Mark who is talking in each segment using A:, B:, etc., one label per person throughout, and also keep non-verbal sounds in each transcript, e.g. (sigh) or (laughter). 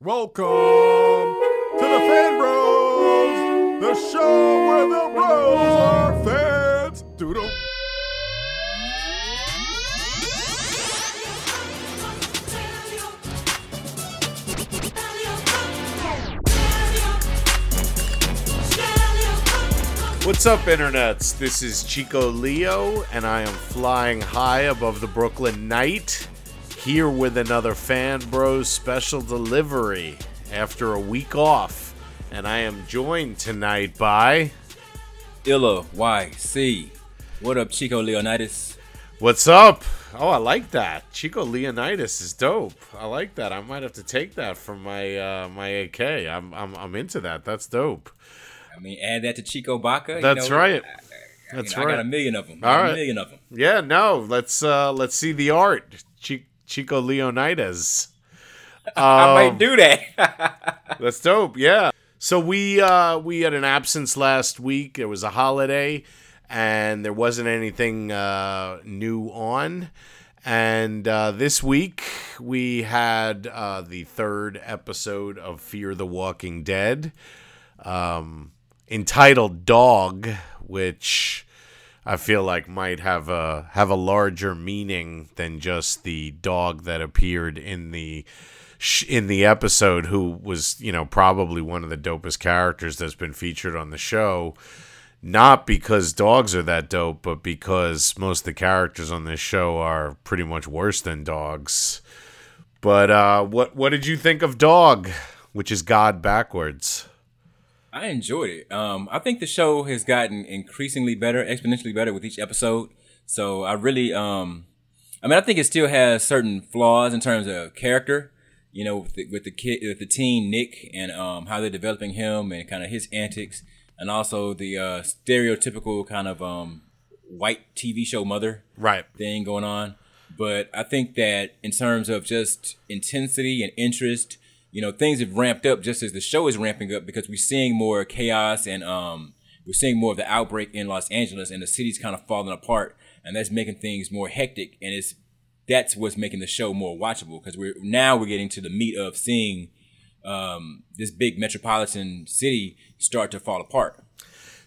A: Welcome to the Fan Bros, the show where the bros are fans. Doodle. What's up, internets? This is Chico Leo, and I am flying high above the Brooklyn night, here with another Fan Bros special delivery after a week off. And I am joined tonight by.
B: Illa YC. What up, Chico Leonidas?
A: What's up? Oh, I like that. Chico Leonidas is dope. I like that. I might have to take that from my uh, my AK. I'm, I'm I'm into that. That's dope.
B: I mean, add that to Chico Baca. you
A: That's
B: know,
A: right.
B: I- I-
A: That's
B: you know, I
A: right.
B: got a million of them.
A: All
B: a million of them.
A: Yeah, no. Let's uh let's see the art. Chi- Chico Leonidas. (laughs)
B: I
A: Um,
B: might do that. (laughs)
A: That's dope. Yeah. So we uh we had an absence last week. It was a holiday and there wasn't anything uh new on. And uh, this week we had uh, the third episode of Fear the Walking Dead, um, entitled "Dog," which I feel like might have a have a larger meaning than just the dog that appeared in the in the episode who was, you know, probably one of the dopest characters that's been featured on the show. Not because dogs are that dope, but because most of the characters on this show are pretty much worse than dogs. But uh, what what did you think of Dog, which is God backwards?
B: I enjoyed it. Um, I think the show has gotten increasingly better, exponentially better with each episode. So I really, um, I mean, I think it still has certain flaws in terms of character. You know, with the, with the kid, with the teen Nick, and um, how they're developing him, and kind of his antics, and also the uh, stereotypical kind of um, white TV show mother
A: Right.
B: thing going on. But I think that in terms of just intensity and interest, you know, things have ramped up just as the show is ramping up because we're seeing more chaos and um, we're seeing more of the outbreak in Los Angeles and the city's kind of falling apart, and that's making things more hectic. And it's that's what's making the show more watchable because we're now we're getting to the meat of seeing um, this big metropolitan city start to fall apart.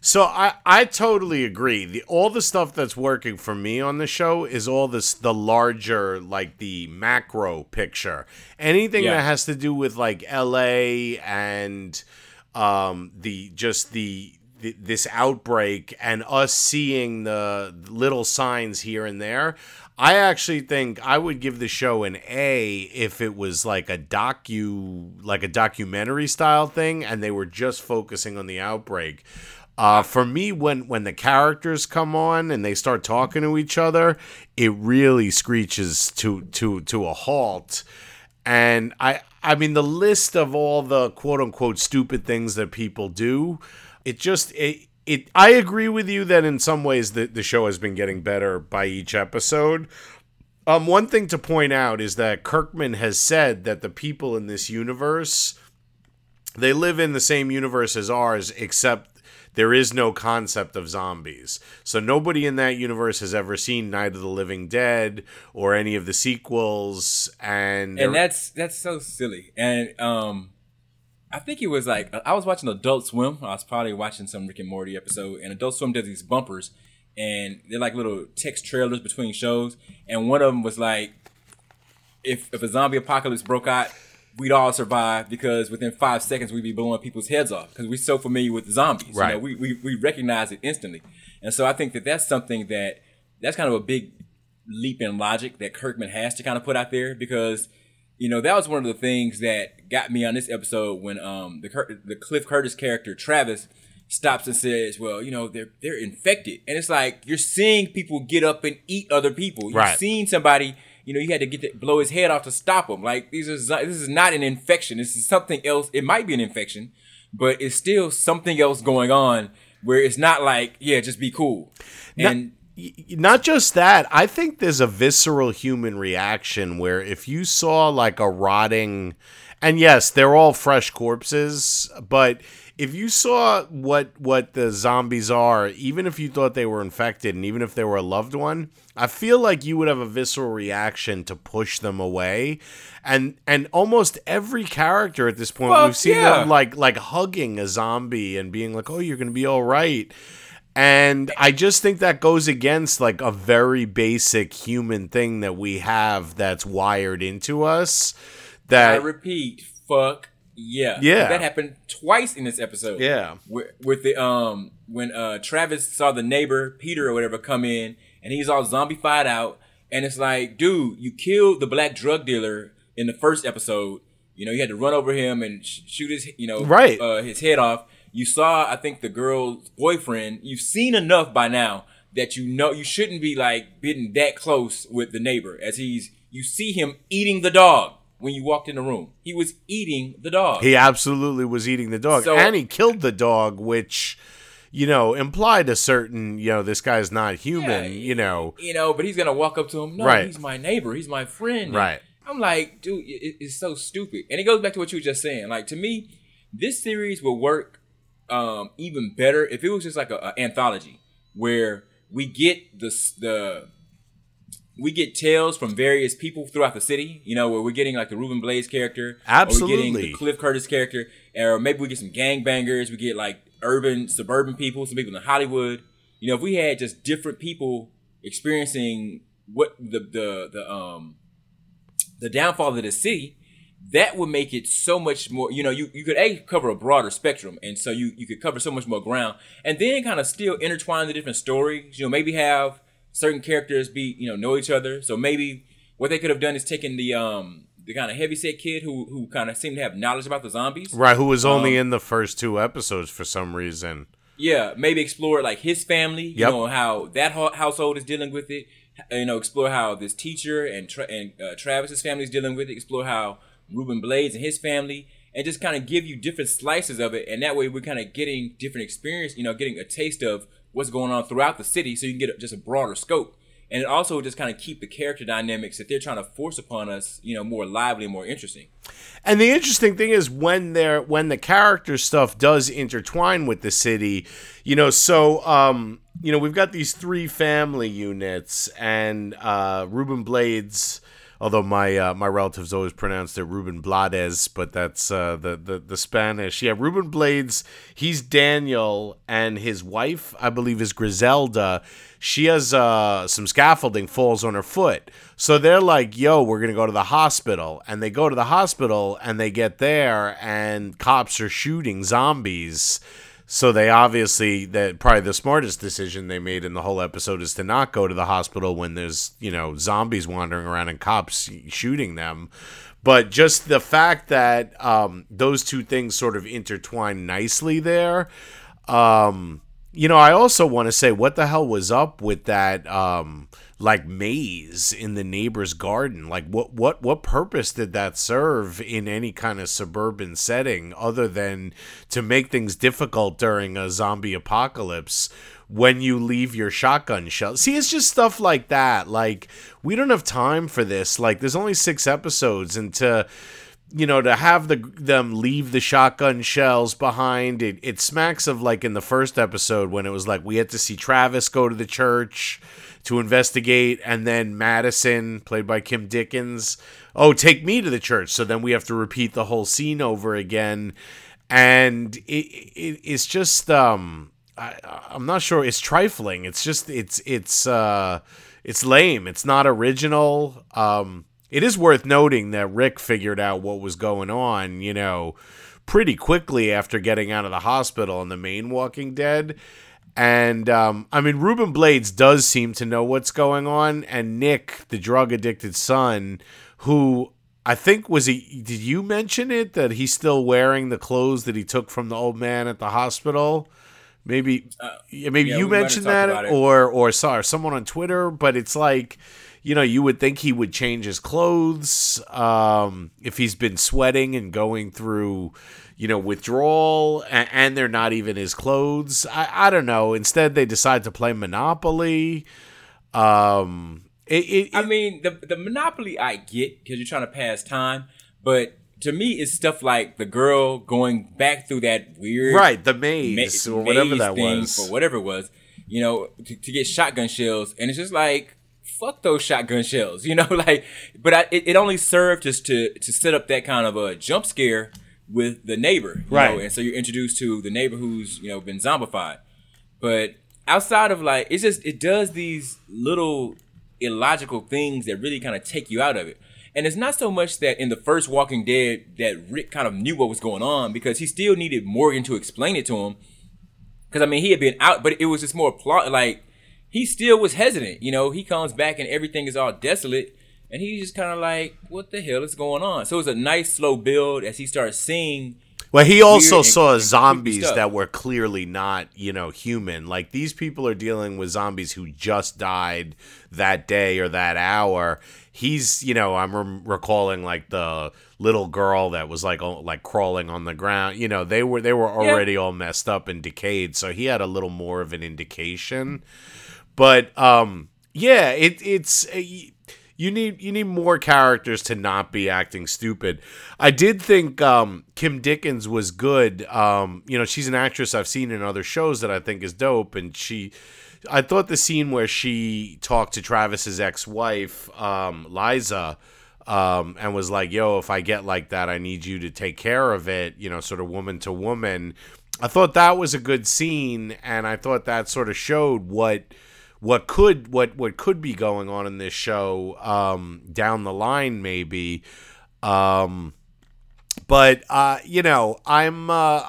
A: So I, I totally agree. The all the stuff that's working for me on the show is all this the larger like the macro picture. Anything
B: Yeah.
A: that has to do with like LA and um the just the, the this outbreak and us seeing the little signs here and there. I actually think I would give the show an A if it was like a docu like a documentary style thing and they were just focusing on the outbreak. Uh, for me, when when the characters come on and they start talking to each other, it really screeches to to to a halt. And I I mean the list of all the quote unquote stupid things that people do, it just it it I agree with you that in some ways the, the show has been getting better by each episode. Um, one thing to point out is that Kirkman has said that the people in this universe they live in the same universe as ours, except there is no concept of zombies. So nobody in that universe has ever seen Night of the Living Dead or any of the sequels, and,
B: and that's that's so silly. And um, I think it was like I was watching Adult Swim. I was probably watching some Rick and Morty episode, and Adult Swim does these bumpers, and they're like little text trailers between shows. And one of them was like, if if a zombie apocalypse broke out, we'd all survive because within five seconds we'd be blowing people's heads off because we're so familiar with zombies.
A: Right.
B: You know, we, we we recognize it instantly, and so I think that that's something that that's kind of a big leap in logic that Kirkman has to kind of put out there because you know that was one of the things that got me on this episode when um the Cur- the Cliff Curtis character Travis stops and says, "Well, you know they're they're infected," and it's like you're seeing people get up and eat other people. You've
A: Right.
B: seen somebody. You know, you had to get to blow his head off to stop him. Like these are this is not an infection. This is something else. It might be an infection, but it's still something else going on where it's not like yeah, just be cool. And
A: not just that i think there's a visceral human reaction where if you saw like a rotting And yes, they're all fresh corpses, but if you saw what what the zombies are, even if you thought they were infected and even if they were a loved one, I feel like you would have a visceral reaction to push them away. And and almost every character at this point,
B: Fuck
A: we've seen
B: yeah.
A: them like like hugging a zombie and being like, "Oh, you're going to be all right." And I just think that goes against like a very basic human thing that we have that's wired into us. That I
B: repeat, fuck yeah.
A: Yeah.
B: That happened twice in this episode.
A: yeah,
B: With, with the um when uh Travis saw the neighbor Peter or whatever come in and he's all zombified out and it's like, dude, you killed the black drug dealer in the first episode. You know, you had to run over him and sh- shoot his, you know,
A: Right.
B: uh, his head off. You saw, I think, the girl's boyfriend. You've seen enough by now that you know you shouldn't be like getting that close with the neighbor as he's. You see him eating the dog when you walked in the room. He was eating the dog.
A: he absolutely was eating the dog,
B: So-
A: and he killed the dog, which you know implied a certain you know this guy's not human.
B: Yeah,
A: you know,
B: you know, but he's gonna walk up to him. No,
A: Right.
B: he's my neighbor. He's my friend.
A: Right.
B: I'm like, dude, it, it's so stupid. And it goes back to what you were just saying. Like to me, this series will work um, even better if it was just like a, a anthology where we get the the we get tales from various people throughout the city. You know, where we're getting like the Ruben Blades character, Or we're
A: Absolutely.
B: getting the Cliff Curtis character, or maybe we get some gangbangers. We get like urban, suburban people, some people in Hollywood. You know, if we had just different people experiencing what the the the um the downfall of the city, that would make it so much more. You know, you you could a cover a broader spectrum, and so you you could cover so much more ground, and then kind of still intertwine the different stories. You know, maybe have certain characters be you know know each other. So maybe what they could have done is taken the um the kind of heavyset kid who who kind of seemed to have knowledge about the zombies.
A: right? Who was only
B: Um,
A: in the first two episodes for some reason.
B: Yeah, maybe explore like his family. You
A: Yep.
B: know how that ho- household is dealing with it. You know, explore how this teacher and Tra- and uh, Travis's family is dealing with it. Explore how Ruben Blades and his family, and just kind of give you different slices of it. And that way, we're kind of getting different experience. You know, getting a taste of what's going on throughout the city, so you can get just a broader scope. And it also just kind of keep the character dynamics that they're trying to force upon us, you know, more lively and more interesting.
A: And the interesting thing is when they're when the character stuff does intertwine with the city, you know, so um, you know, we've got these three family units and uh Ruben Blades Although my uh, my relatives always pronounced it Ruben Blades, but that's uh, the, the the Spanish. Yeah, Ruben Blades. He's Daniel, and his wife, I believe, is Griselda. She has uh, some scaffolding falls on her foot, so they're like, "Yo, we're gonna go to the hospital." And they go to the hospital, and they get there, and cops are shooting zombies. So they obviously that probably the smartest decision they made in the whole episode is to not go to the hospital when there's you know zombies wandering around and cops shooting them. But just the fact that um, those two things sort of intertwine nicely there. Um, you know, I also want to say what the hell was up with that um, like maze in the neighbor's garden? Like what what what purpose did that serve in any kind of suburban setting other than to make things difficult during a zombie apocalypse? When you leave your shotgun shell. See, it's just stuff like that. Like, we don't have time for this. Like, there's only six episodes, and to you know to have the them leave the shotgun shells behind it it smacks of like in the first episode when it was like we had to see Travis go to the church to investigate and then Madison played by Kim Dickens oh take me to the church. So then we have to repeat the whole scene over again. And it, it it's just um I, I'm not sure it's trifling. It's just it's it's uh it's lame. It's not original. Um it is worth noting that Rick figured out what was going on, you know, pretty quickly after getting out of the hospital in the main Walking Dead. And um, I mean, Ruben Blades does seem to know what's going on, and Nick, the drug addicted son, who I think was he. Did you mention it that he's still wearing the clothes that he took from the old man at the hospital? Maybe, yeah, maybe
B: yeah,
A: you
B: we might have
A: mentioned that, or or saw someone on Twitter. But it's like, you know, you would think he would change his clothes um, if he's been sweating and going through, you know, withdrawal, and, and they're not even his clothes. I, I don't know. Instead, they decide to play Monopoly. Um, it, it,
B: I mean, the the monopoly I get because you're trying to pass time, but to me, it's stuff like the girl going back through that weird
A: right the maze
B: ma-
A: or whatever
B: maze
A: that
B: thing
A: was.
B: or whatever it was, you know, to, to get shotgun shells, and it's just like fuck those shotgun shells, (laughs) you know, like. But I, it, it only served just to to set up that kind of a jump scare with the neighbor, you
A: Right.
B: Know? And so you're introduced to the neighbor who's you know been zombified, but outside of like it's just it does these little illogical things that really kind of take you out of it. And it's not so much that in the first Walking Dead that Rick kind of knew what was going on because he still needed Morgan to explain it to him. Because I mean, he had been out, but it was just more plot. Like he still was hesitant. You know, he comes back and everything is all desolate, and he's just kind of like, "What the hell is going on?" So it was a nice slow build as he starts seeing.
A: Well, he also saw zombies that were clearly not, you know, human. Like these people are dealing with zombies who just died that day or that hour. He's, you know, I'm rem- recalling like the little girl that was like oh, like crawling on the ground. You know, they were they were already all messed up and decayed, so he had a little more of an indication. But um yeah, it it's uh, y- you need you need more characters to not be acting stupid. I did think um, Kim Dickens was good. Um, you know, she's an actress I've seen in other shows that I think is dope, and she. I thought the scene where she talked to Travis's ex-wife, um, Liza, um, and was like, "Yo, if I get like that, I need you to take care of it." You know, sort of woman to woman. I thought that was a good scene, and I thought that sort of showed what what could what what could be going on in this show um, down the line, maybe. Um, but uh, you know, I'm. Uh,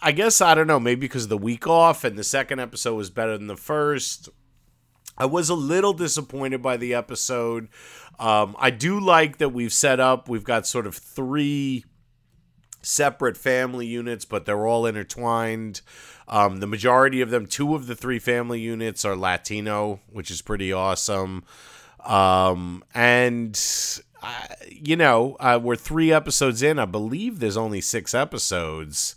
A: I guess I don't know. Maybe because of the week off and the second episode was better than the first. I was a little disappointed by the episode. Um, I do like that we've set up. We've got sort of three separate family units, but they're all intertwined. Um, the majority of them, two of the three family units, are Latino, which is pretty awesome. Um, and uh, you know, uh, we're three episodes in. I believe there's only six episodes.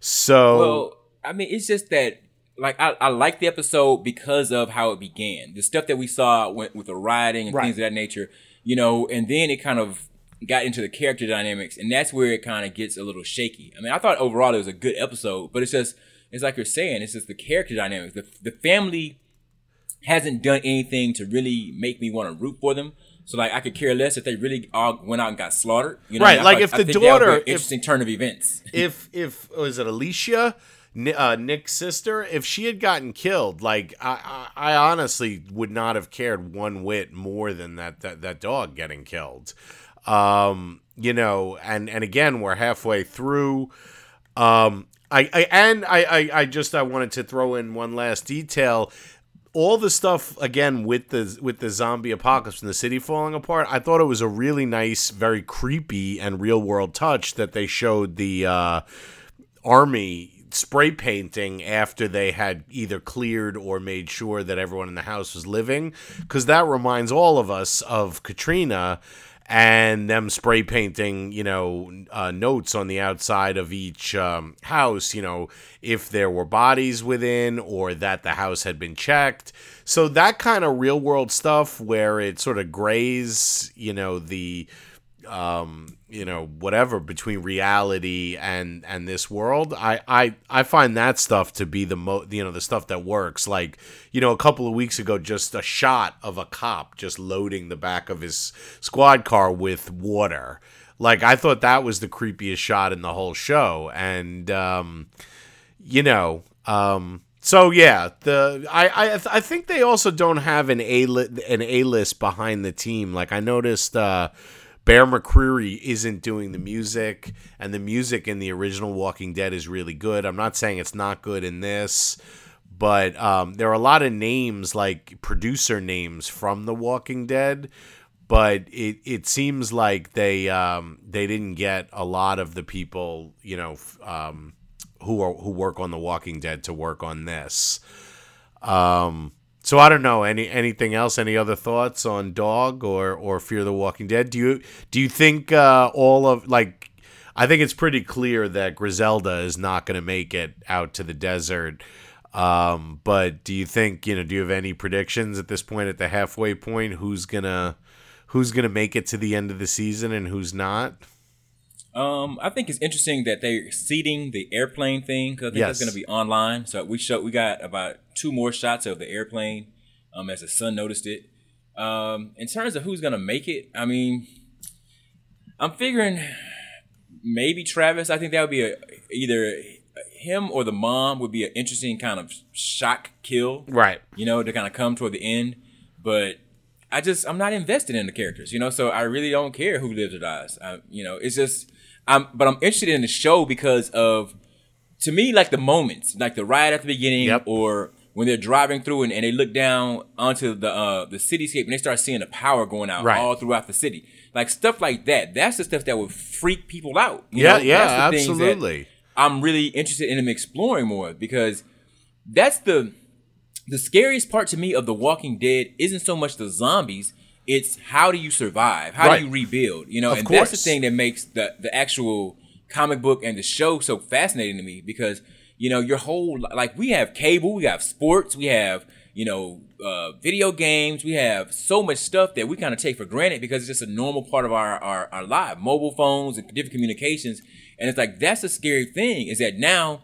A: So
B: Well, I mean, it's just that like I, I like the episode because of how it began. The stuff that we saw went with the rioting and
A: Right.
B: things of that nature, you know, and then it kind of got into the character dynamics, and that's where it kind of gets a little shaky. I mean, I thought overall it was a good episode, but it's just it's like you're saying, it's just the character dynamics. The the family hasn't done anything to really make me want to root for them. So like I could care less if they really all went out and got slaughtered. You know,
A: Right,
B: I
A: like
B: thought-
A: if
B: I
A: the
B: think that would be
A: daughter- if-
B: interesting turn of events. (laughs)
A: if if was it Alicia, uh, Nick's sister, if she had gotten killed, like I, I, I honestly would not have cared one whit more than that that, that dog getting killed. Um, you know, and and again, we're halfway through. Um, I, I and I, I, I just I wanted to throw in one last detail. All the stuff again with the with the zombie apocalypse and the city falling apart. I thought it was a really nice, very creepy and real world touch that they showed the uh, army spray painting after they had either cleared or made sure that everyone in the house was living because that reminds all of us of Katrina and them spray painting, you know, uh, notes on the outside of each um, house, you know, if there were bodies within or that the house had been checked. So that kind of real world stuff where it sort of grays, you know, the um, you know, whatever between reality and and this world. I I I find that stuff to be the mo you know the stuff that works. Like you know, a couple of weeks ago, just a shot of a cop just loading the back of his squad car with water. Like I thought that was the creepiest shot in the whole show, and um, you know, um, so yeah, the I I I think they also don't have an a an a list behind the team. Like I noticed, uh, Bear McCreary isn't doing the music, and the music in the original Walking Dead is really good. I'm not saying it's not good in this, but um, there are a lot of names like producer names from the Walking Dead. But it, it seems like they um, they didn't get a lot of the people you know um, who are who work on The Walking Dead to work on this. Um, so I don't know any anything else. Any other thoughts on Dog or or Fear the Walking Dead? Do you do you think uh, all of like? I think it's pretty clear that Griselda is not going to make it out to the desert. Um, but do you think you know? Do you have any predictions at this point at the halfway point? Who's gonna who's gonna make it to the end of the season and who's not?
B: Um, I think it's interesting that they're seeding the airplane thing because I think
A: Yes.
B: that's going to be online. So we show we got about two more shots of the airplane, um, as the son noticed it. Um, in terms of who's going to make it, I mean, I'm figuring maybe Travis. I think that would be a either him or the mom would be an interesting kind of shock kill
A: Right.
B: you know, to kind of come toward the end. But I just I'm not invested in the characters, you know, so I really don't care who lives or dies. I, you know, it's just I'm but I'm interested in the show because of to me like the moments, like the ride at the beginning
A: Yep.
B: or when they're driving through and, and they look down onto the uh, the cityscape and they start seeing the power going out
A: Right.
B: all throughout the city. Like stuff like that. That's the stuff that would freak people out. you
A: Yeah,
B: know?
A: yeah,
B: That's the things that-
A: absolutely.
B: I'm really interested in them exploring more because that's the the scariest part to me of The Walking Dead isn't so much the zombies, it's how do you survive? How
A: Right.
B: do you rebuild? You know,
A: Of
B: and that's the thing that makes the the actual comic book and the show so fascinating to me because you know your whole like we have cable, we have sports, we have you know uh, video games, we have so much stuff that we kind of take for granted because it's just a normal part of our our, our life, mobile phones and different communications, and it's like that's the scary thing is that now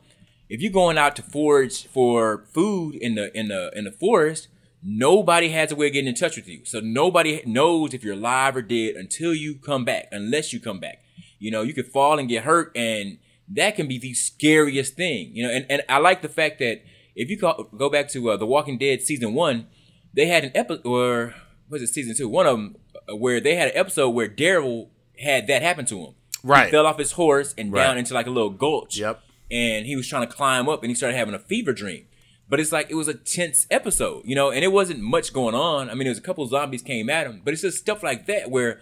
B: if you're going out to forage for food in the in the in the forest, nobody has a way of getting in touch with you. So nobody knows if you're alive or dead until you come back, unless you come back. You know, you could fall and get hurt, and that can be the scariest thing. You know, and, and I like the fact that if you call, go back to uh, The Walking Dead season one, they had an episode, or was it season two? One of them where they had an episode where Daryl had that happen to him.
A: Right.
B: He fell off his horse and
A: Right.
B: down into like a little gulch
A: Yep.
B: and he was trying to climb up and he started having a fever dream. But it's like it was a tense episode, you know, and it wasn't much going on. I mean, there was a couple zombies came at him, but it's just stuff like that where,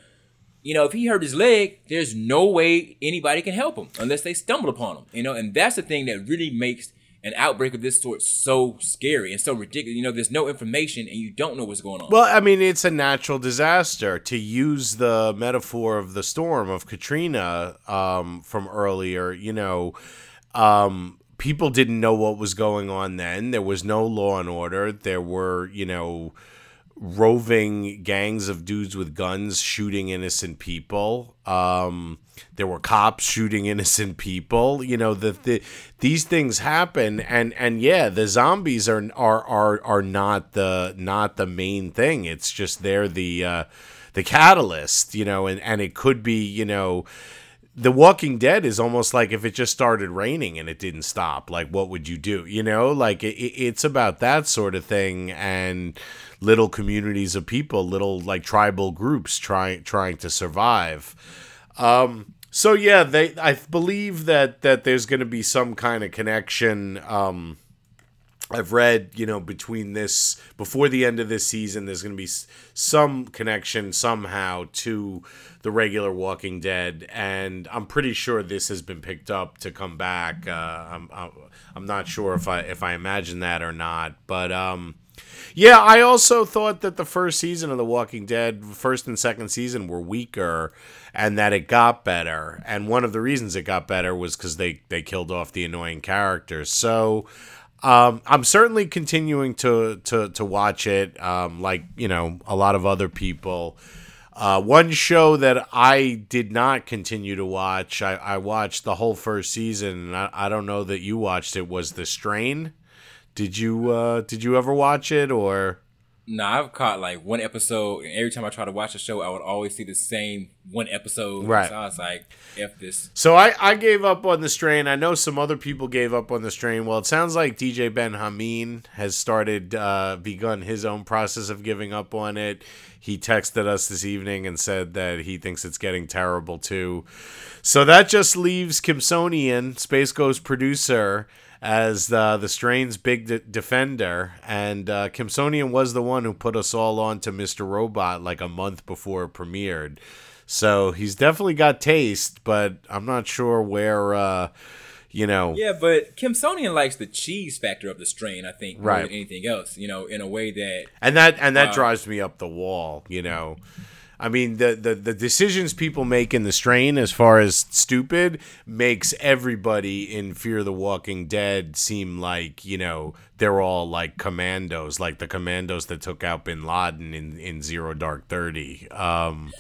B: you know, if he hurt his leg, there's no way anybody can help him unless they stumble upon him, you know, and that's the thing that really makes an outbreak of this sort so scary and so ridiculous. You know, there's no information and you don't know what's going on.
A: Well, I mean, it's a natural disaster. To use the metaphor of the storm of Katrina um, from earlier, you know, um, people didn't know what was going on then. There was no law and order. There were, you know, roving gangs of dudes with guns shooting innocent people. Um, there were cops shooting (laughs) innocent people. You know, the, the these things happen, and and yeah, the zombies are are are are not the not the main thing. It's just they're the uh, the catalyst. You know, and and it could be you know. The Walking Dead is almost like if it just started raining and it didn't stop. Like, what would you do? You know, like it, it- it's about that sort of thing, and little communities of people, little like tribal groups trying trying to survive. Um, so yeah, they I believe that that there's going to be some kind of connection. Um, I've read, you know, between this before the end of this season, there's going to be some connection somehow to the regular Walking Dead, and I'm pretty sure this has been picked up to come back. Uh, I'm, I'm not sure if I if I imagine that or not, but um, yeah, I also thought that the first season of The Walking Dead, first and second season, were weaker, and that it got better. And one of the reasons it got better was because they they killed off the annoying characters. So. Um, I'm certainly continuing to to to watch it, um, like you know a lot of other people. Uh, one show that I did not continue to watch, I, I watched the whole first season, and I, I don't know that you watched it. Was The Strain? Did you uh, did you ever watch it or?
B: No, I've caught like one episode, and every time I try to watch a show, I would always see the same one episode.
A: Right.
B: So I was like, "F this."
A: So I, I gave up on the strain. I know some other people gave up on the strain. Well, it sounds like DJ Ben Hameen has started, uh, begun his own process of giving up on it. He texted us this evening and said that he thinks it's getting terrible too. So that just leaves Kimsonian, Space Ghost producer, as uh, the strain's big de- defender. And uh, Kimsonian was the one who put us all on to Mr. Robot like a month before it premiered. So he's definitely got taste, but I'm not sure where, uh, you know.
B: Yeah, but Kim Sonian likes the cheese factor of the strain. I think more
A: Right.
B: than anything else. You know, in a way that
A: And that and that
B: Wow.
A: drives me up the wall, you know. I mean the, the the decisions people make in the strain as far as stupid makes everybody in Fear the Walking Dead seem like, you know, they're all like commandos, like the commandos that took out bin Laden in, in Zero Dark Thirty. Um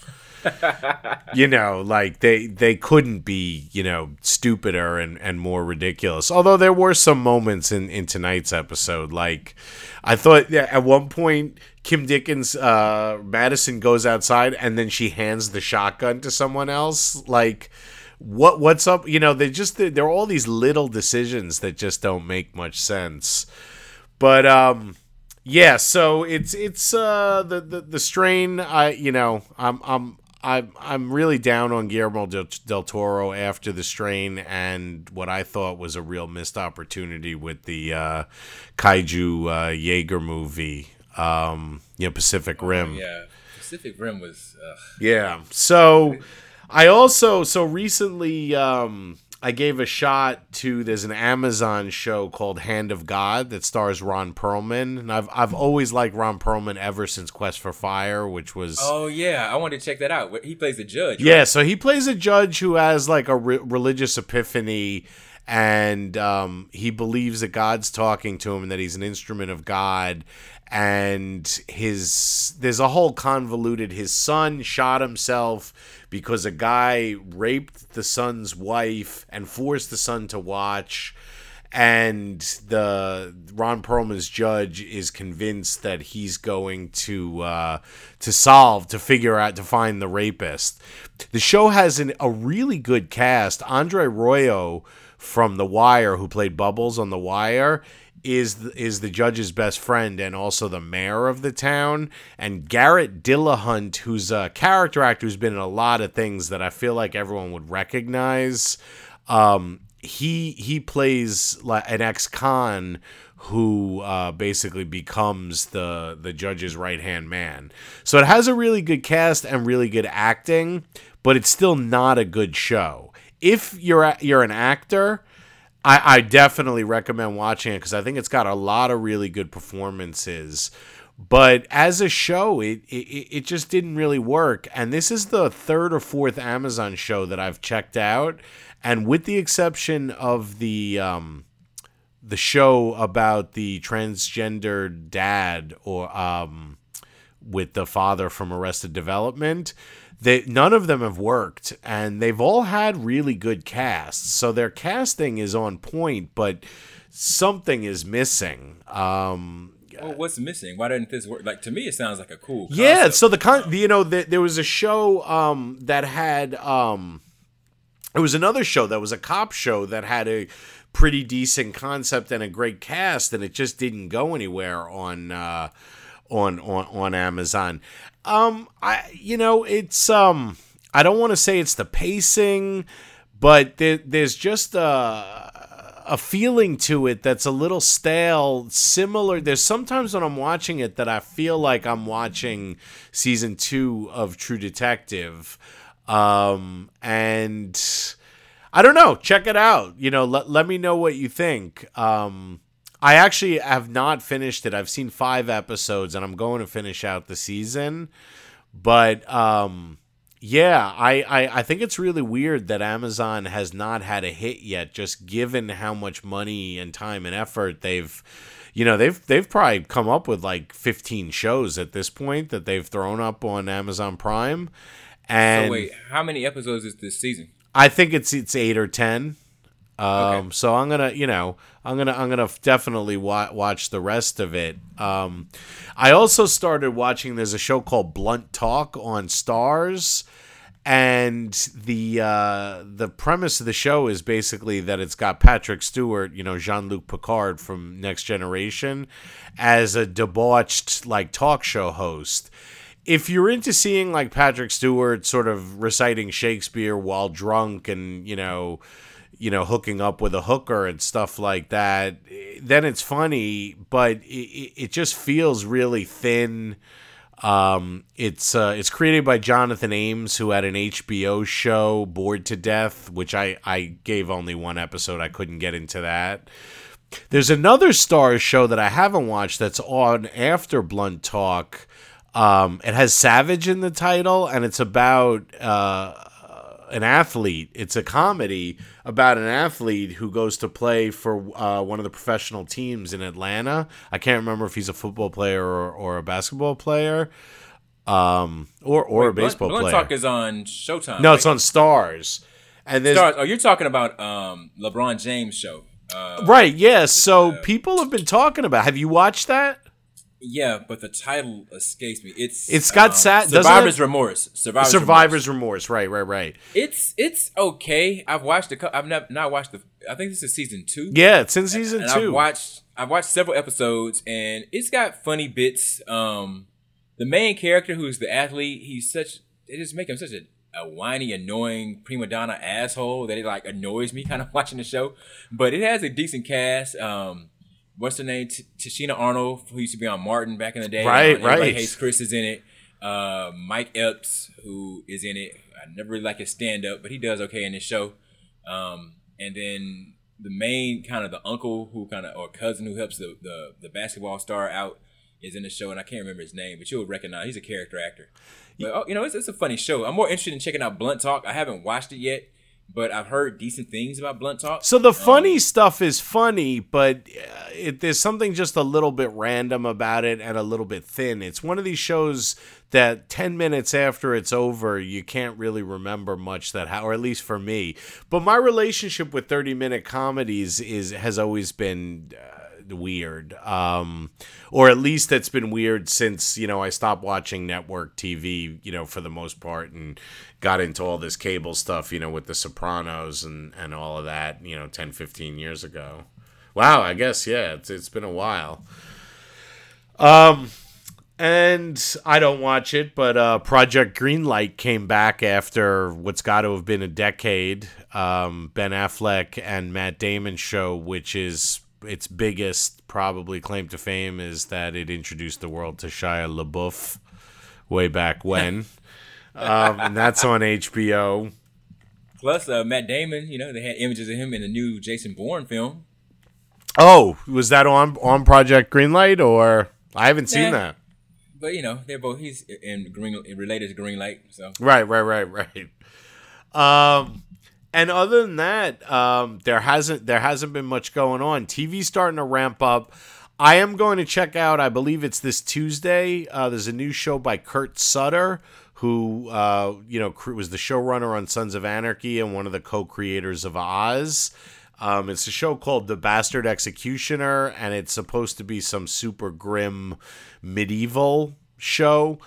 A: you know, like they they couldn't be, you know, stupider and, and more ridiculous. Although there were some moments in, in tonight's episode, like I thought yeah, at one point Kim Dickens uh Madison goes outside and then she hands the shotgun to someone else. Like what what's up? You know, they just there are all these little decisions that just don't make much sense. But um yeah, so it's it's uh the, the the strain I you know, I'm I'm I'm I'm really down on Guillermo del, del Toro after the strain and what I thought was a real missed opportunity with the uh, kaiju uh, Jaeger movie, um, you know, Pacific Rim.
B: Oh, yeah, Pacific Rim was. Uh...
A: Yeah, so I also so recently um, I gave a shot to there's an Amazon show called Hand of God that stars Ron Perlman, and I've I've always liked Ron Perlman ever since Quest for Fire, which was
B: oh yeah, I wanted to check that out. He plays a judge.
A: Yeah, right? so he plays a judge who has like a re- religious epiphany, and um, he believes that God's talking to him and that he's an instrument of God, and his there's a whole convoluted his son shot himself because a guy raped the son's wife and forced the son to watch and the Ron Perlman's judge is convinced that he's going to uh, to solve to figure out to find the rapist. The show has an, a really good cast. Andre Royo from The Wire, who played Bubbles on The Wire, is is the judge's best friend and also the mayor of the town. And Garrett Dillahunt, who's a character actor who's been in a lot of things that I feel like everyone would recognize. Um, he he plays like an ex-con who uh, basically becomes the the judge's right hand man. So it has a really good cast and really good acting, but it's still not a good show. If you're you're an actor I, I definitely recommend watching it because I think it's got a lot of really good performances. But as a show, it, it it just didn't really work. And this is the third or fourth Amazon show that I've checked out, and with the exception of the um, the show about the transgender dad or um, with the father from Arrested Development, they none of them have worked and they've all had really good casts so their casting is on point but something is missing um
B: well, what's missing? Why didn't this work? Like to me, it sounds like a cool.
A: Concept. Yeah, so the con, you know, the, there was a show um, that had um, it was another show that was a cop show that had a pretty decent concept and a great cast, and it just didn't go anywhere on uh, on on on Amazon. Um, I you know it's um I don't want to say it's the pacing, but there, there's just a a feeling to it that's a little stale. Similar, there's sometimes when I'm watching it that I feel like I'm watching season two of True Detective, um, and I don't know. Check it out. You know, let let me know what you think. Um, I actually have not finished it. I've seen five episodes, and I'm going to finish out the season. But um, yeah, I, I I think it's really weird that Amazon has not had a hit yet. Just given how much money and time and effort they've you know they've they've probably come up with like 15 shows at this point that they've thrown up on Amazon Prime. And
B: so wait, how many episodes is this season?
A: I think it's it's eight or ten. Um, okay. So I'm gonna, you know, I'm gonna, I'm gonna definitely wa- watch the rest of it. Um, I also started watching. There's a show called Blunt Talk on Starz, and the uh, the premise of the show is basically that it's got Patrick Stewart, you know, Jean Luc Picard from Next Generation, as a debauched like talk show host if you're into seeing like Patrick Stewart sort of reciting Shakespeare while drunk and you know you know, hooking up with a hooker and stuff like that, then it's funny, but it, it just feels really thin. Um, it's uh, it's created by Jonathan Ames, who had an HBO show, Bored to Death, which I I gave only one episode. I couldn't get into that. There's another Starz show that I haven't watched that's on after Blunt Talk. Um, it has Savage in the title, and it's about uh, an athlete. It's a comedy about an athlete who goes to play for uh, one of the professional teams in Atlanta. I can't remember if he's a football player or, or a basketball player. um, or or a baseball
B: Blunt
A: player.
B: Talk is on Showtime.
A: no,
B: right?
A: it's on Starz, and there's
B: Starz. Oh, you're talking about um LeBron James show. Uh,
A: right. Yeah, so people have been talking about. Have you watched that?
B: Yeah, but the title escapes me. It's
A: It's got
B: um,
A: sad-
B: Survivor's? Remorse. Survivor's,
A: Survivor's
B: Remorse.
A: Remorse. Right, right, right.
B: It's it's okay. I've watched a couple. I've not not watched the. I think this is season two.
A: Yeah, it's in season
B: and
A: two.
B: I've watched I've watched several episodes and it's got funny bits. Um, the main character who's the athlete, he's such they just make him such a, a whiny, annoying prima donna asshole that it like annoys me (laughs) kind of watching the show. But it has a decent cast. Um, what's her name? T- Tichina Arnold, who used to be on Martin back in the day.
A: Right,
B: Everybody
A: right.
B: Hates Chris is in it. Uh, Mike Epps, who is in it. I never really like his stand up, but he does okay in this show. Um, and then the main kind of the uncle who kind of or cousin who helps the, the the basketball star out is in the show, and I can't remember his name, but you'll recognize he's a character actor. But oh, you know, it's, it's a funny show. I'm more interested in checking out Blunt Talk. I haven't watched it yet, but I've heard decent things about Blunt Talk.
A: So the
B: Um,
A: funny stuff is funny, but uh, it, there's something just a little bit random about it and a little bit thin. It's one of these shows that 10 minutes after it's over, you can't really remember much that how or at least for me. But my relationship with 30 minute comedies is has always been uh, weird. Um or at least it's been weird since, you know, I stopped watching network TV, you know, for the most part and got into all this cable stuff, you know, with the Sopranos and and all of that, you know, 10 15 years ago. Wow, I guess yeah, it's it's been a while. Um and I don't watch it, but uh, Project Greenlight came back after what's got to have been a decade. Um, ben Affleck and Matt Damon show, which is its biggest probably claim to fame, is that it introduced the world to Shia LaBeouf way back when, (laughs) um, and that's on HBO.
B: Plus, uh, Matt Damon, you know, they had images of him in the new Jason Bourne film.
A: Oh, was that on on Project Greenlight or I haven't seen
B: Nah.
A: that.
B: But you know, they're both he's in green related to Greenlight, so
A: Right, right, right, right. Um, and other than that, um, there hasn't there hasn't been much going on. TV's starting to ramp up. I am going to check out. I believe it's this Tuesday. Uh, there's a new show by Kurt Sutter, who uh, you know was the showrunner on Sons of Anarchy and one of the co-creators of Oz. Um, it's a show called The Bastard Executioner, and it's supposed to be some super grim medieval show.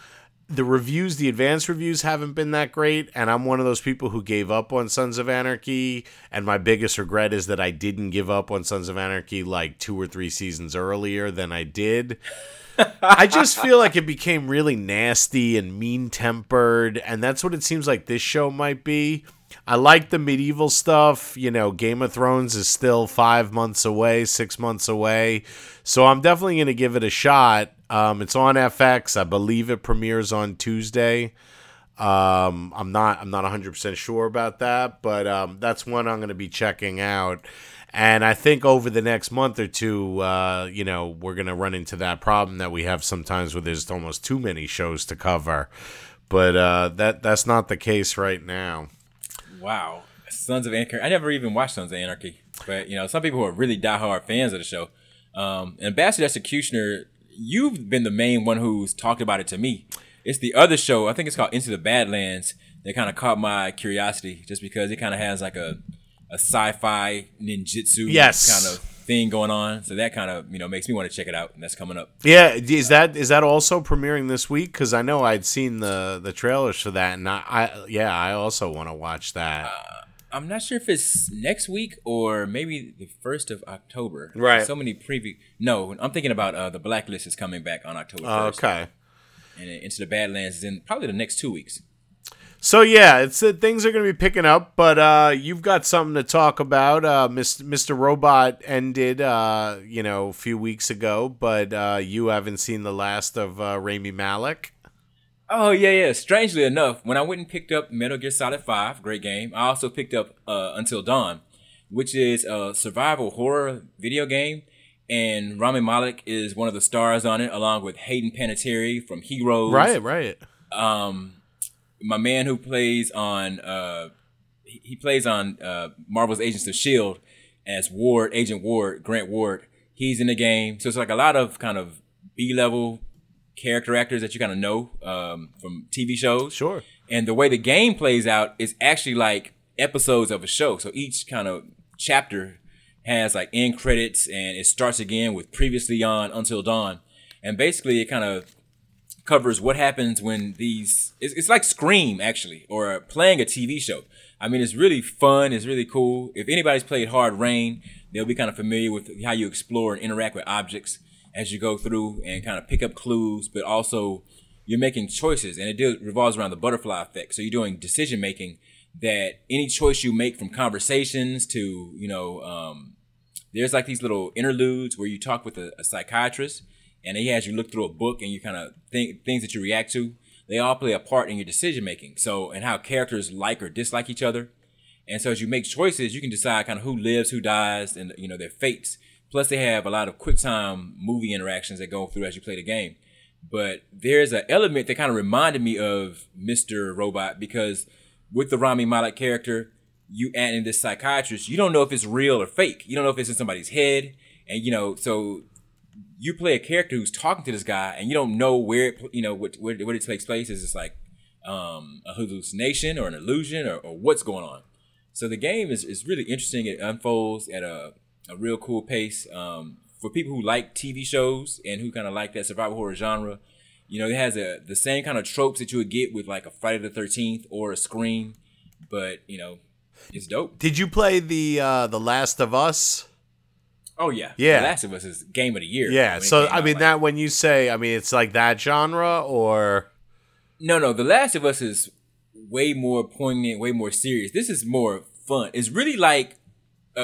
A: The reviews, the advanced reviews, haven't been that great, and I'm one of those people who gave up on Sons of Anarchy. And my biggest regret is that I didn't give up on Sons of Anarchy like two or three seasons earlier than I did. I just (laughs) feel like it became really nasty and mean tempered, and that's what it seems like this show might be. I like the medieval stuff. You know, Game of Thrones is still five months away, six months away. So I'm definitely going to give it a shot. Um, it's on FX. I believe it premieres on Tuesday. Um, I'm not I'm not 100% sure about that, but um, that's one I'm going to be checking out. And I think over the next month or two, uh, you know, we're going to run into that problem that we have sometimes where there's almost too many shows to cover. But uh, that that's not the case right now.
B: Wow, Sons of Anarchy. I never even watched Sons of Anarchy, but you know, some people are really diehard fans of the show. Um, and Bastard Executioner, you've been the main one who's talked about it to me. It's the other show. I think it's called Into the Badlands. That kind of caught my curiosity, just because it kind of has like a a sci-fi ninjutsu
A: Yes.
B: kind of thing going on. So that kind of you know makes me want to check it out, and that's coming up.
A: Yeah, is that is that also premiering this week? Because I know I'd seen the the trailers for that, and I, I yeah, I also want to watch that.
B: Uh, I'm not sure if it's next week or maybe the first of October.
A: Right.
B: So many preview. No, I'm thinking about uh, the Blacklist is coming back on October
A: Oh,
B: first,
A: okay.
B: and Into the Badlands is in probably the next two weeks.
A: So yeah, it's uh, things are going to be picking up, but uh, you've got something to talk about. Uh, Mr. Robot ended, uh, you know, a few weeks ago, but uh, you haven't seen the last of uh, Rami Malek.
B: Oh yeah, yeah. Strangely enough, when I went and picked up Metal Gear Solid Five, great game, I also picked up uh, Until Dawn, which is a survival horror video game, and Rami Malek is one of the stars on it, along with Hayden Panettiere from Heroes.
A: Right, right.
B: um my man who plays on uh he he plays on uh Marvel's Agents of Shield as Ward, Agent Ward, Grant Ward. He's in the game. So it's like a lot of kind of B level character actors that you kind of know um, from TV shows.
A: Sure.
B: And the way the game plays out is actually like episodes of a show. So each kind of chapter has like end credits and it starts again with previously on Until Dawn. And basically it kind of covers what happens when these it's, it's like Scream actually or playing a TV show. I mean, it's really fun. It's really cool. If anybody's played Hard Rain, they'll be kind of familiar with how you explore and interact with objects as you go through and kind of pick up clues, but also you're making choices and it revolves around the butterfly effect. So you're doing decision making that any choice you make from conversations to, you know, um, there's like these little interludes where you talk with a, a psychiatrist and he has you look through a book and you kind of think things that you react to. They all play a part in your decision making. So, and how characters like or dislike each other. And so as you make choices, you can decide kind of who lives, who dies, and you know their fates. Plus, they have a lot of quick time movie interactions that go through as you play the game. But there's an element that kind of reminded me of Mr. Robot because with the Rami Malek character, you add in this psychiatrist, you don't know if it's real or fake. You don't know if it's in somebody's head. And, you know, so you play a character who's talking to this guy and you don't know where, it, you know, what, where, where it takes place. Is it's like um, a hallucination or an illusion or, or what's going on? So the game is, is really interesting. It unfolds at a a real cool pace. Um, for people who like TV shows and who kind of like that survival horror genre, you know, it has a the same kind of tropes that you would get with like a Friday the Thirteenth or a Scream, but you know, it's dope.
A: Did you play the uh, the Last of Us?
B: Oh yeah,
A: Yeah.
B: The Last of Us is game of the year.
A: Yeah. So I mean
B: like-
A: that when you say I mean it's like that genre or
B: No, no, The Last of Us is way more poignant, way more serious. This is more fun. It's really like,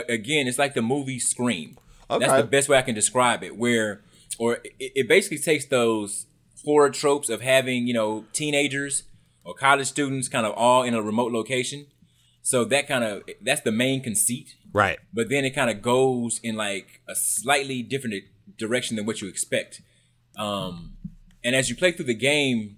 B: again, it's like the movie Scream. That's the best way I can describe it. Where, or it, it basically takes those horror tropes of having you know teenagers or college students kind of all in a remote location. So that kind of that's the main conceit
A: right.
B: but then it kind of goes in like a slightly different direction than what you expect. Um, and as you play through the game,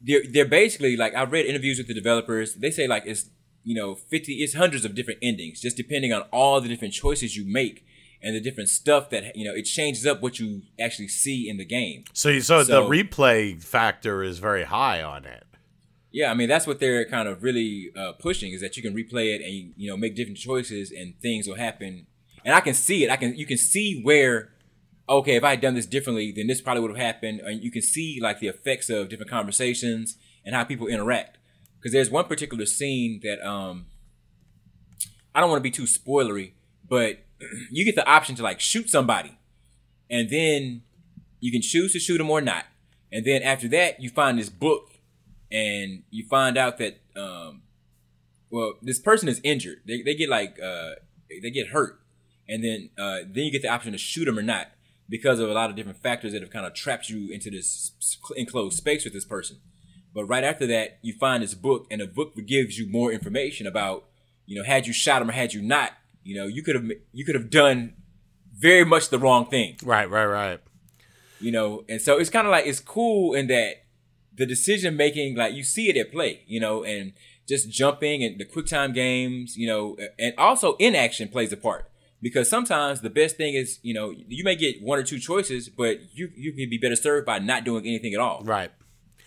B: they're they're basically like I've read interviews with the developers. They say like it's you know fifty, it's hundreds of different endings, just depending on all the different choices you make and the different stuff that you know it changes up what you actually see in the game.
A: So you so, the replay factor is very high on it.
B: Yeah, I mean that's what they're kind of really uh, pushing is that you can replay it and you know make different choices and things will happen. And I can see it. I can you can see where okay if I had done this differently then this probably would have happened. And you can see like the effects of different conversations and how people interact. Because there's one particular scene that um I don't want to be too spoilery, but (clears throat) you get the option to like shoot somebody, and then you can choose to shoot them or not. And then after that, you find this book and you find out that um well this person is injured. They, they get like uh they get hurt. And then uh then you get the option to shoot them or not because of a lot of different factors that have kind of trapped you into this enclosed space with this person but right after that you find this book and the book gives you more information about you know had you shot him or had you not you know you could have you could have done very much the wrong thing
A: Right, right, right.
B: you know and so it's kind of like it's cool in that the decision making like you see it at play you know and just jumping and the quick time games you know and also inaction plays a part because sometimes the best thing is you know you may get one or two choices but you you can be better served by not doing anything at all
A: Right.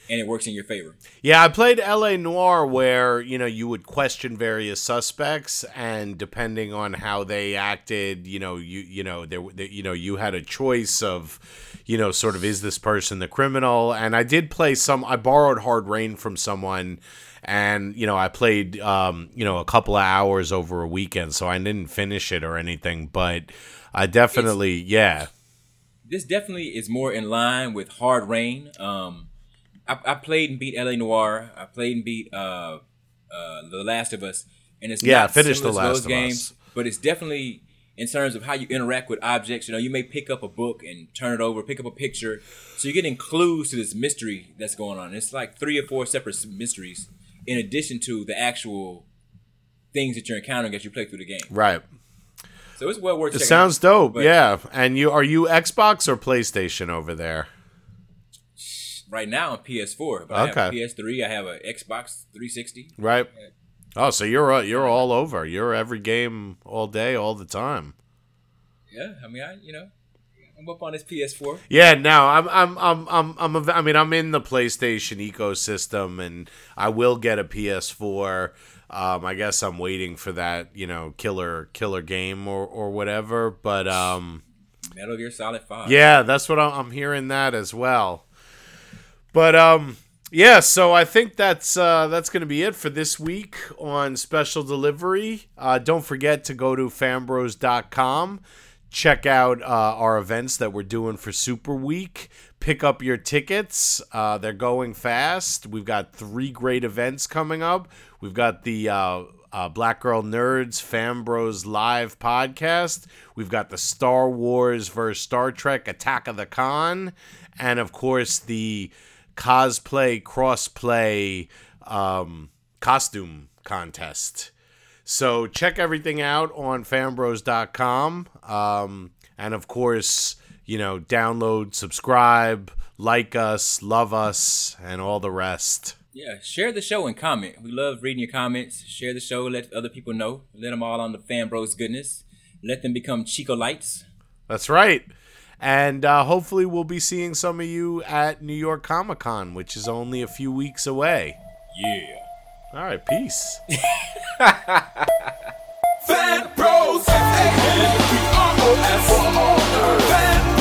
B: And it works in your favor
A: Yeah, I played LA Noire where, you know, you would question various suspects and depending on how they acted, you know, you you know, there you know, you had a choice of, you know, sort of is this person the criminal? And I did play some I borrowed Hard Rain from someone and, you know, I played um, you know, a couple of hours over a weekend, so I didn't finish it or anything, but I definitely, yeah.
B: this definitely is more in line with Hard Rain. Um, I, I played and beat LA Noire. I played and beat uh, uh, The Last of Us, and it's
A: Yeah,
B: not
A: The Last
B: those
A: of
B: games,
A: Us.
B: but it's definitely in terms of how you interact with objects. You know, you may pick up a book and turn it over, pick up a picture, so you're getting clues to this mystery that's going on. It's like three or four separate mysteries in addition to the actual things that you're encountering as you play through the game.
A: Right.
B: So it's well worth.
A: It sounds
B: out.
A: dope. Yeah. And you are you Xbox or PlayStation over there?
B: Right now on PS4, but I have a
A: Okay.
B: PS3. I have a Xbox 360.
A: Right. Oh, so you're uh, you're all over. You're every game all day, all the time.
B: Yeah, I mean, I you know, I'm up on his PS4.
A: Yeah, no, I'm, I'm, I'm, I'm, I'm a, I mean, I'm in the PlayStation ecosystem, and I will get a PS4. Um, I guess I'm waiting for that, you know, killer, killer game or, or whatever. But um,
B: Metal Gear Solid Five.
A: yeah, that's what I'm, I'm hearing that as well. But um, yeah, so I think that's uh, that's gonna be it for this week on special delivery. Uh, don't forget to go to fanbros.com check out uh, our events that we're doing for Super Week. Pick up your tickets. Uh, they're going fast. We've got three great events coming up. We've got the uh, uh, Black Girl Nerds Fan Bros Live podcast. We've got the Star Wars versus Star Trek Attack of the Con. And of course, the cosplay, crossplay um, costume contest. So check everything out on fanbros.com. Um, and of course, you know, download, subscribe, like us, love us, and all the rest.
B: Yeah, share the show and comment. We love reading your comments. Share the show, let other people know. Let them all on the Fan Bros goodness. Let them become Chico Lights.
A: That's right. And uh, hopefully, we'll be seeing some of you at New York Comic Con, which is only a few weeks away.
B: Yeah.
A: All right, peace. (laughs)
C: Fan Bros, F-A-N-B-R-O-S, for all. Fan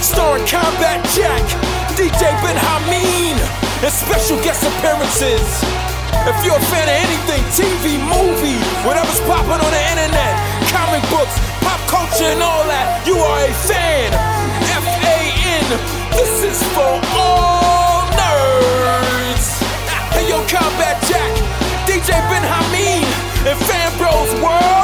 C: Starring Combat Jack, DJ Ben Hameen, and special guest appearances. If you're a fan of anything, TV, movie, whatever's popping on the internet, comic books, pop culture, and all that, you are a fan. F A N, this is for all nerds. Hey, yo, Combat Jack, DJ Ben Hameen, and Fan Bros World.